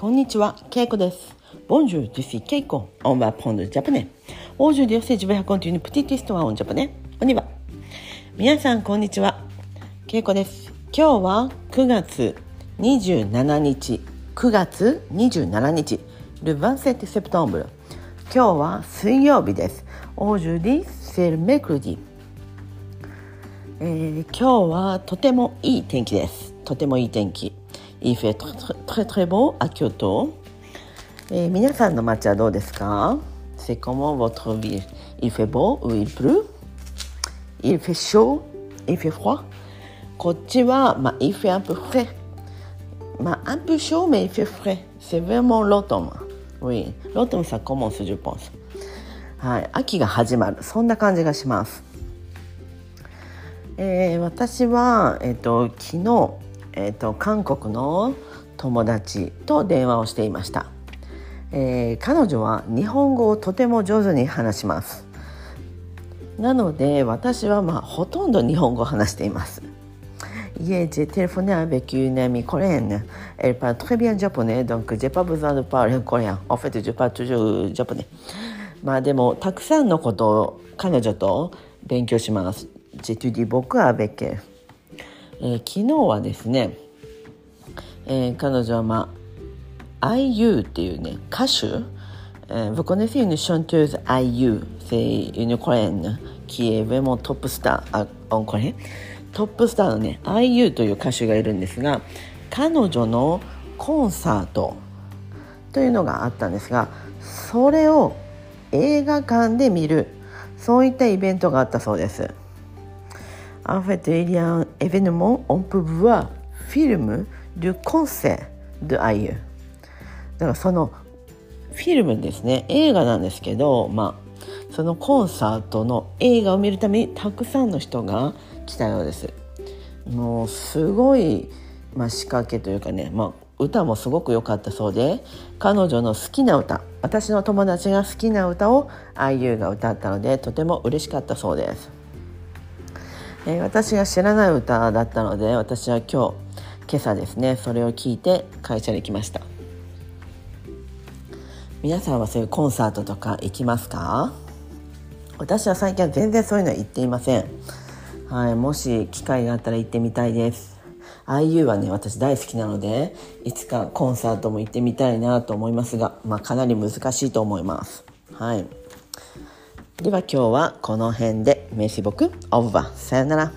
こんにちは、ケイコです。Bonjour, je suis Keiko. On va apprendre le japonais. Aujourd'hui, je vais raconter une petite histoire en japonais. On y va. 皆さん、こんにちは。ケイコです。今日は9月27日。9月27日。Le 27 septembre. 今日は水曜日です。Aujourd'hui, c'est le mercredi. えー今日はとてもいい天気です。とてもいい天気。Il fait très très très beau à Kyoto. えー皆さんの街はどうですか C'est comment votre ville Il fait beau ou il pleut Il fait chaud Il fait froid こっちは、まあ、il fait un peu frais. まあ、un peu chaud, mais il fait frais. C'est vraiment l'automne. Oui, l'automne, ça commence, je pense. はい、秋が始まる。そんな感じがします。えー私は、えー、と昨日、えー、と韓国の友達と電話をしていました、えー彼女は日本語をとても上手に話しますなので私は、まあ、ほとんど日本語を話しています Hier, j'ai téléphoné avec une amie coréenne. Elle parle très bien japonais, donc j'ai pas besoin de parler coréen. En fait, je parle toujours japonais. まあでも、たくさんのことを彼女と勉強します。J'étudie beaucoup avec elle. えー昨日はですね、えー彼女はまあ IU っていうね歌手、えー Vă connaissez une chanteuse IU C'est une coréenne qui est vraiment top star à- en Corée トップスターのね IU という歌手がいるんですが彼女のコンサートというのがあったんですがそれを映画館で見るそういったイベントがあったそうです。En fait, il y a un événement, on peut voir film du concert de IU. だからそのフィルムですね映画なんですけど、まあ、そのコンサートの映画を見るためにたくさんの人が来たようです。もうすごい、まあ、仕掛けというかね、まあ、歌もすごく良かったそうで彼女の好きな歌私の友達が好きな歌を IU が歌ったのでとても嬉しかったそうです。えー私が知らない歌だったので私は今日今朝ですねそれを聞いて会社に来ました。皆さんはそういうコンサートとか行きますか？私は最近は全然そういうのは行っていません、はい、もし機会があったら行ってみたいです。IU はね私大好きなのでいつかコンサートも行ってみたいなと思いますが、まあ、かなり難しいと思います。はい。では今日はこの辺で。メシ僕、オーバー。さよなら。